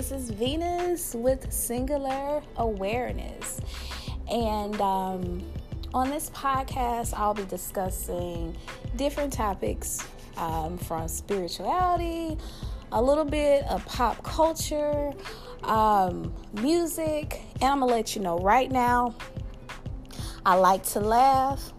This is Venus with Singular Awareness. And um, on this podcast, I'll be discussing different topics um, from spirituality, a little bit of pop culture, um, music, and I'm gonna let you know right now. I like to laugh,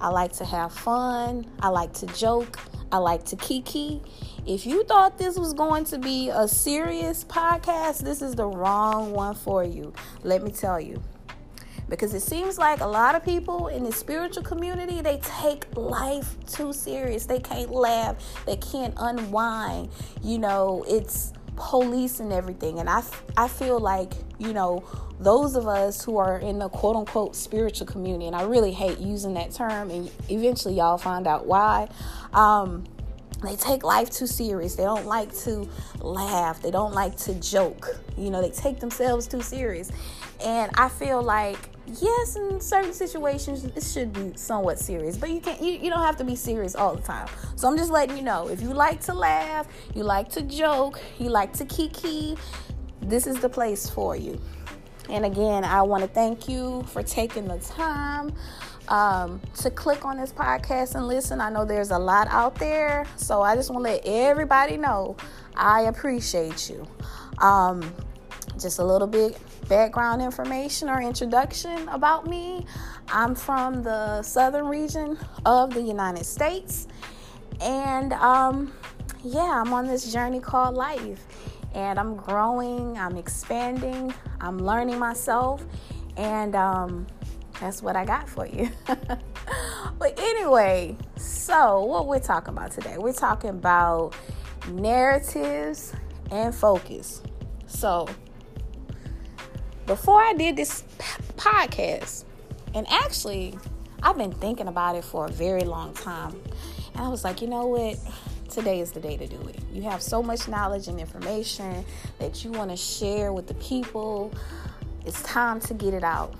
I like to have fun, I like to joke, I like to kiki. If you thought this was going to be a serious podcast, this is the wrong one for you. Let me tell you. Because it seems like a lot of people in the spiritual community, they take life too serious. They can't laugh, they can't unwind. You know, it's police and everything. And I, I feel like, you know, those of us who are in the quote unquote spiritual community, and I really hate using that term, and eventually y'all find out why. Um, they take life too serious. They don't like to laugh. They don't like to joke. You know, they take themselves too serious. And I feel like, yes, in certain situations, it should be somewhat serious, but you can't, you, you don't have to be serious all the time. So I'm just letting you know if you like to laugh, you like to joke, you like to kiki, this is the place for you. And again, I want to thank you for taking the time um, to click on this podcast and listen. I know there's a lot out there, so I just want to let everybody know I appreciate you. Um, just a little bit background information or introduction about me. I'm from the southern region of the United States, and um, yeah, I'm on this journey called life. And I'm growing, I'm expanding, I'm learning myself, and um, that's what I got for you. but anyway, so what we're talking about today, we're talking about narratives and focus. So before I did this podcast, and actually, I've been thinking about it for a very long time. And I was like, you know what? Today is the day to do it. You have so much knowledge and information that you want to share with the people. It's time to get it out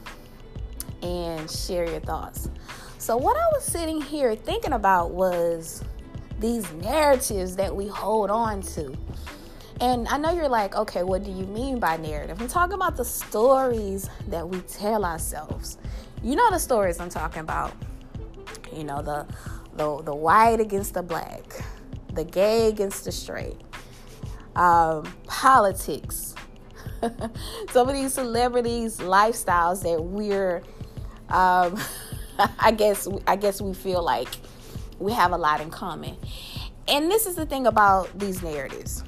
and share your thoughts. So, what I was sitting here thinking about was these narratives that we hold on to. And I know you're like, okay, what do you mean by narrative? I'm talking about the stories that we tell ourselves. You know the stories I'm talking about. You know, the the, the white against the black, the gay against the straight, um, politics, some of these celebrities' lifestyles that we're um, I guess I guess we feel like we have a lot in common. And this is the thing about these narratives.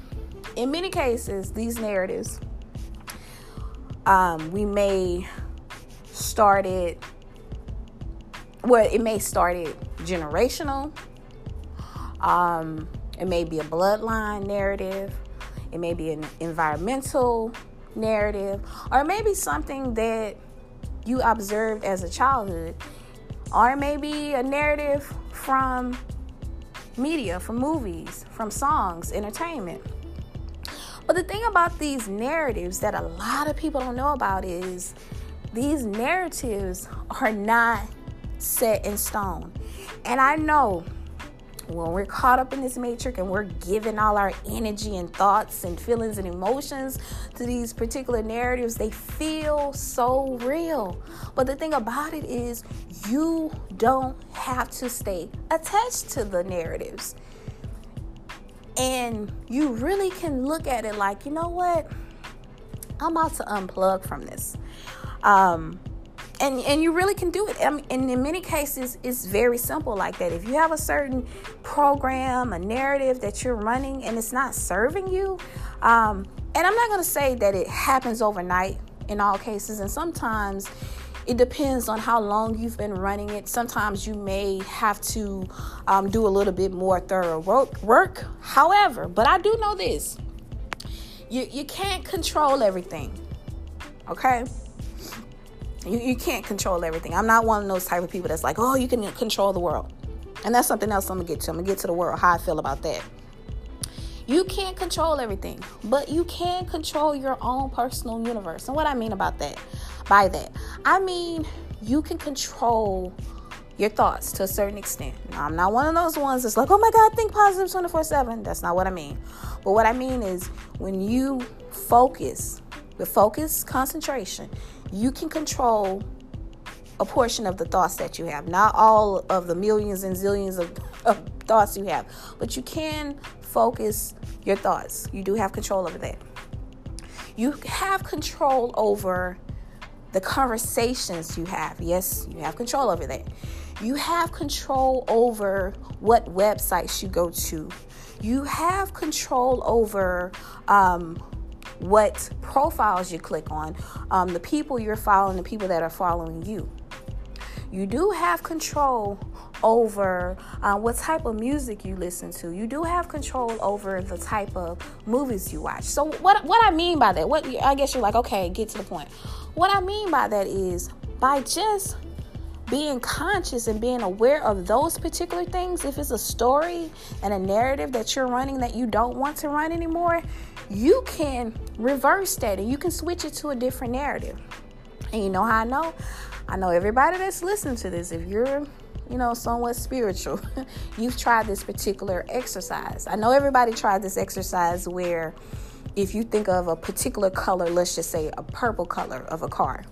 In many cases, these narratives um, we may start it well, it may start it generational. Um, it may be a bloodline narrative. It may be an environmental narrative, or maybe something that you observed as a childhood, or maybe a narrative from media, from movies, from songs, entertainment. But the thing about these narratives that a lot of people don't know about is these narratives are not set in stone. And I know when we're caught up in this matrix and we're giving all our energy and thoughts and feelings and emotions to these particular narratives, they feel so real. But the thing about it is, you don't have to stay attached to the narratives. And you really can look at it like, you know what? I'm about to unplug from this. Um, and and you really can do it. I mean, and in many cases, it's very simple like that. If you have a certain program, a narrative that you're running, and it's not serving you, um, and I'm not going to say that it happens overnight in all cases, and sometimes it depends on how long you've been running it. Sometimes you may have to um, do a little bit more thorough work, work. However, but I do know this: you you can't control everything. Okay you, you can't control everything. I'm not one of those type of people that's like, oh, you can control the world. And that's something else I'm gonna get to. I'm gonna get to the world, how I feel about that. You can't control everything, but you can control your own personal universe. And what I mean about that, by that, I mean you can control your thoughts to a certain extent. Now, I'm not one of those ones that's like, oh my God, think positive 24 7. That's not what I mean. But what I mean is when you focus, with focus, concentration, you can control a portion of the thoughts that you have. Not all of the millions and zillions of, of thoughts you have, but you can focus your thoughts. You do have control over that. You have control over the conversations you have. Yes, you have control over that. You have control over what websites you go to. You have control over um, what profiles you click on, um, the people you're following, the people that are following you. You do have control over uh, what type of music you listen to. You do have control over the type of movies you watch. So what what I mean by that? What I guess you're like, okay, get to the point. What I mean by that is by just being conscious and being aware of those particular things, if it's a story and a narrative that you're running that you don't want to run anymore, you can reverse that and you can switch it to a different narrative. And you know how I know? I know everybody that's listening to this, if you're, you know, somewhat spiritual, you've tried this particular exercise. I know everybody tried this exercise where if you think of a particular color, let's just say a purple color of a car,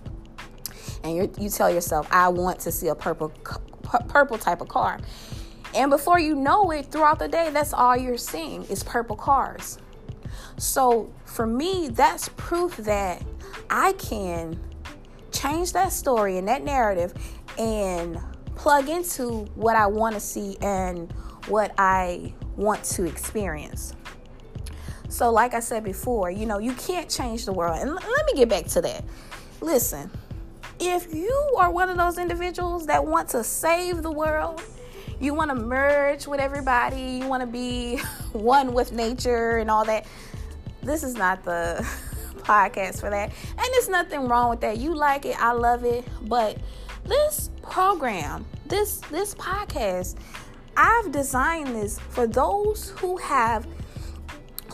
and you tell yourself, I want to see a purple purple type of car. And before you know it, throughout the day, that's all you're seeing is purple cars. So for me, that's proof that I can change that story and that narrative and plug into what I want to see and what I want to experience. So, like I said before, you know, you can't change the world. And let me get back to that. Listen, if you are one of those individuals that want to save the world, you want to merge with everybody, you want to be one with nature and all that, this is not the podcast for that. And there's nothing wrong with that. You like it, I love it, but this program, this this podcast, I've designed this for those who have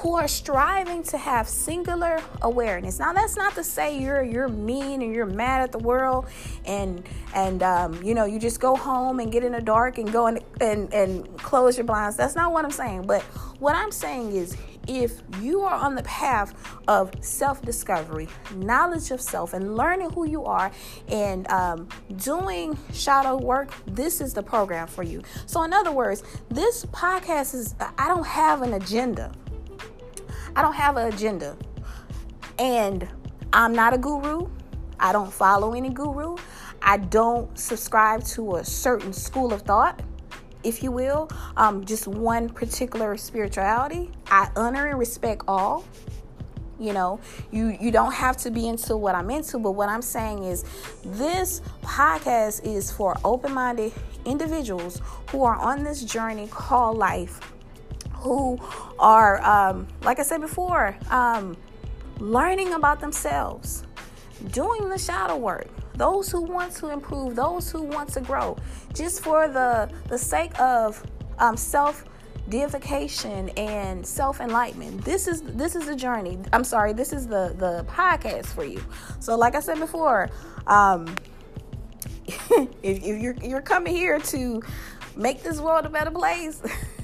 who are striving to have singular awareness. Now, that's not to say you're you're mean and you're mad at the world, and and um, you know you just go home and get in the dark and go and, and and close your blinds. That's not what I'm saying. But what I'm saying is, if you are on the path of self discovery, knowledge of self, and learning who you are, and um, doing shadow work, this is the program for you. So, in other words, this podcast is, I don't have an agenda. I don't have an agenda. And I'm not a guru. I don't follow any guru. I don't subscribe to a certain school of thought, if you will, um, just one particular spirituality. I honor and respect all. You know, you you don't have to be into what I'm into, but what I'm saying is this podcast is for open-minded individuals who are on this journey called life who are, um, like I said before, um, learning about themselves, doing the shadow work. Those who want to improve, those who want to grow, just for the the sake of um, self deification and self enlightenment. This is this is the journey. I'm sorry, this is the the podcast for you. So, like I said before, um, if, if you're you're coming here to make this world a better place.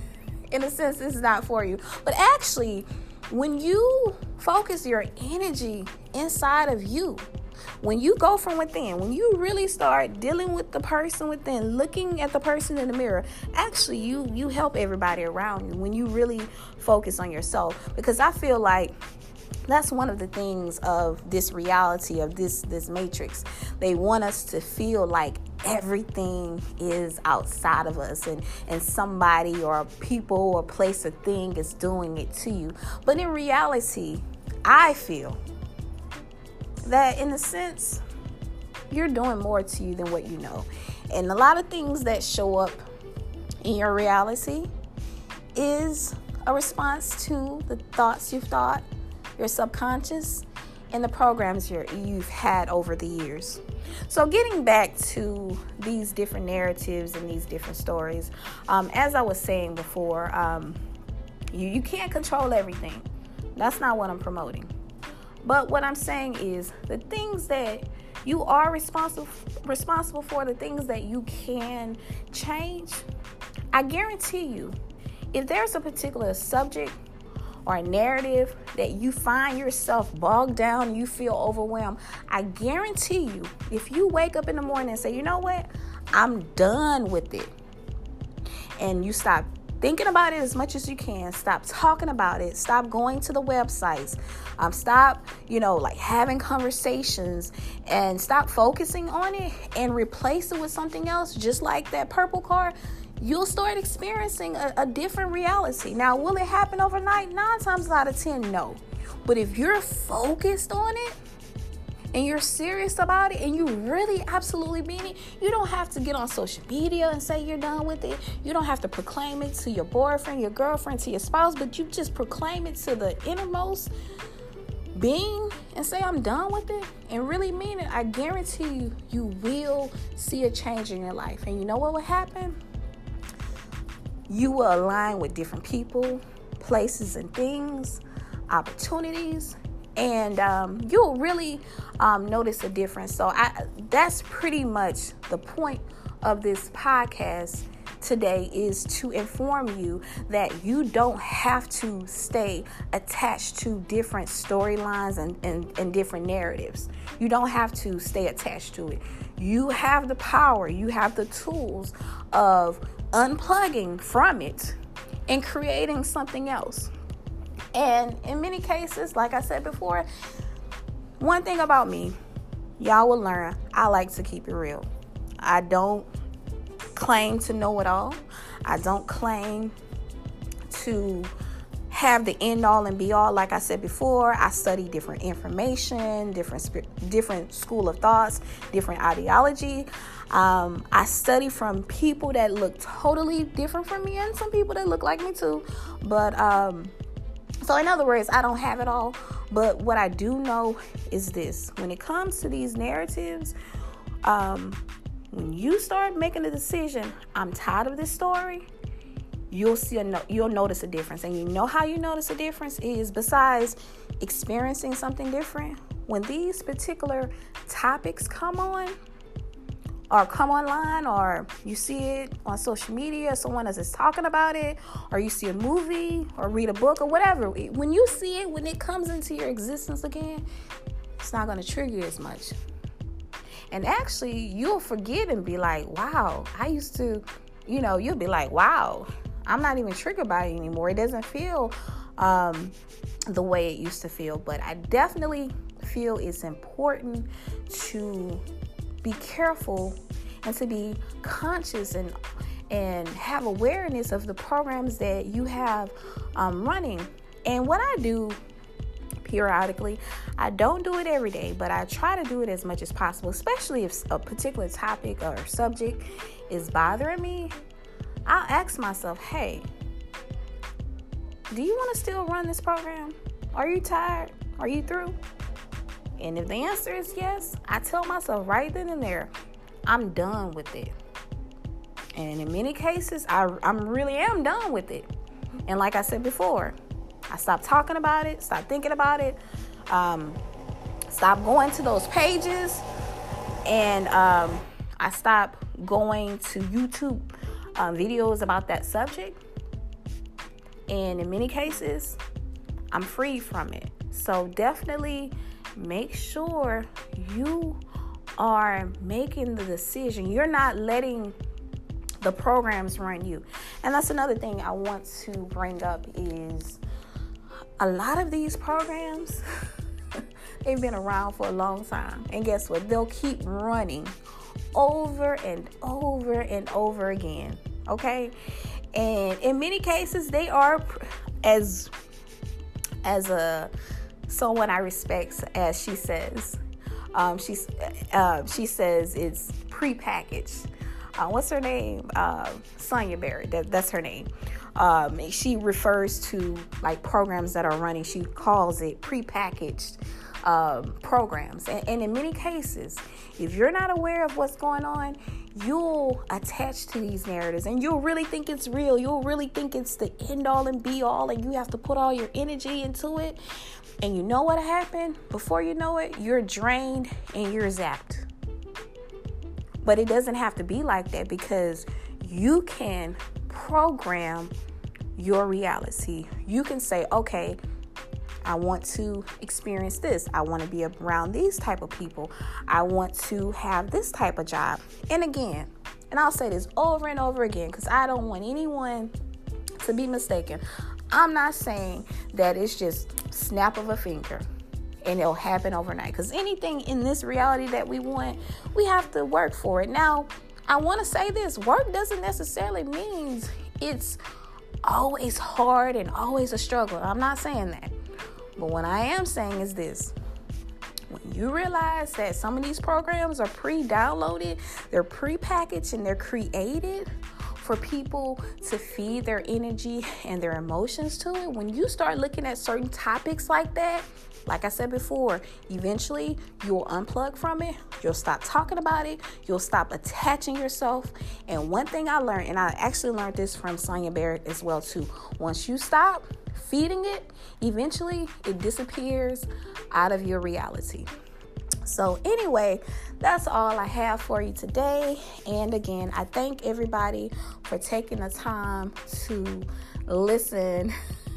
in a sense, this is not for you. But actually, when you focus your energy inside of you, when you go from within, when you really start dealing with the person within, looking at the person in the mirror, actually you you help everybody around you when you really focus on yourself because I feel like that's one of the things of this reality of this this matrix they want us to feel like everything is outside of us and and somebody or people or place or thing is doing it to you. But in reality i feel that in a sense you're doing more to you than what you know. And a lot of things that show up in your reality is a response to the thoughts you've thought your subconscious, and the programs you have had over the years. So, getting back to these different narratives and these different stories, um, as I was saying before, um, you, you can't control everything. That's not what I'm promoting. But what I'm saying is the things that you are responsible responsible for the things that you can change, I guarantee you, if there's a particular subject or a narrative that you find yourself bogged down, you feel overwhelmed, I guarantee you, if you wake up in the morning and say, you know what, I'm done with it, and you stop thinking about it as much as you can. Stop talking about it. Stop going to the websites. Um, stop, you know, like having conversations and stop focusing on it and replace it with something else, just like that purple car. You'll start experiencing a, a different reality. Now, will it happen overnight? Nine times out of ten, no. But if you're focused on it, and you're serious about it and you really absolutely mean it, you don't have to get on social media and say you're done with it. You don't have to proclaim it to your boyfriend, your girlfriend, to your spouse, but you just proclaim it to the innermost being and say I'm done with it and really mean it. I guarantee you, you will see a change in your life. And you know what will happen? You will align with different people, places, and things, opportunities and um, you'll really um, notice a difference. So I, that's pretty much the point of this podcast today is to inform you that you don't have to stay attached to different storylines and, and, and different narratives. You don't have to stay attached to it. You have the power, you have the tools of unplugging from it and creating something else. And in many cases, like I said before, one thing about me, y'all will learn, I like to keep it real. I don't claim to know it all. I don't claim to have the end all and be all. Like i said before i study different information different different school of thoughts different ideology. Um, i study from people that look totally different from me and some people that look like me too. But um, so, in other words, I don't have it all, but what I do know is this. When it comes to these narratives, um, when you start making a decision, I'm tired of this story, you'll see a no- you'll notice a difference. And you know how you notice a difference is besides experiencing something different, when these particular topics come on, or come online or you see it on social media someone is talking about it or you see a movie or read a book or whatever when you see it when it comes into your existence again it's not going to trigger you as much and actually you'll forget and be like wow i used to you know you'll be like wow i'm not even triggered by it anymore it doesn't feel um, the way it used to feel but i definitely feel it's important to be careful and to be conscious and and have awareness of the programs that you have um, running. And what I do periodically, I don't do it every day, but I try to do it as much as possible, especially if a particular topic or subject is bothering me. I'll ask myself, hey, do you want to still run this program? Are you tired? Are you through? And if the answer is yes, I tell myself right then and there, I'm done with it. And in many cases, I I'm really am done with it. And like I said before, I stopped talking about it, stopped thinking about it, um, going to those pages, and um, I stopped going to YouTube um, videos about that subject. And in many cases, I'm free from it. So definitely make sure you are making the decision. You're not letting the programs run you. And that's another thing I want to bring up is a lot of these programs they've been around for a long time. And guess what? They'll keep running over and over and over again. Okay? And in many cases they are as as a someone I respect, as she says. Um, she's, uh, she says it's prepackaged. Uh, what's her name? Uh, Sonia Barrett. That, that's her name. Um, she refers to like programs that are running. She calls it prepackaged um, programs. And, and in many cases, if you're not aware of what's going on, you'll attach to these narratives and you'll really think it's real. You'll really think it's the end all and be all, and you have to put all your energy into it. And you know what happened? Before you know it, you're drained and you're zapped. But it doesn't have to be like that because you can program your reality. You can say, okay, I want to experience this. I want to be around these type of people. I want to have this type of job. And again, and I'll say this over and over again because I don't want anyone to be mistaken. I'm not saying that it's just snap of a finger and it'll happen overnight because anything in this reality that we want, we have to work for it. Now, I want to say this work doesn't necessarily mean it's always hard and always a struggle. I'm not saying that. But what I am saying is this. When you realize that some of these programs are pre downloaded, they're pre packaged, and they're created for people to feed their energy and their emotions to it, when you start looking at certain topics like that, like I said before, eventually you'll unplug from it, you'll stop talking about it, you'll stop attaching yourself. And one thing I learned, and I actually learned this from Sonia Barrett as well too, once you stop feeding it, eventually it disappears out of your reality. So, anyway, that's all I have for you today. And again, I thank everybody for taking the time to listen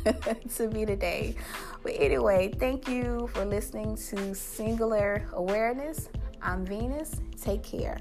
to me today. But anyway, thank you for listening to Singular Awareness. I'm Venus. Take care.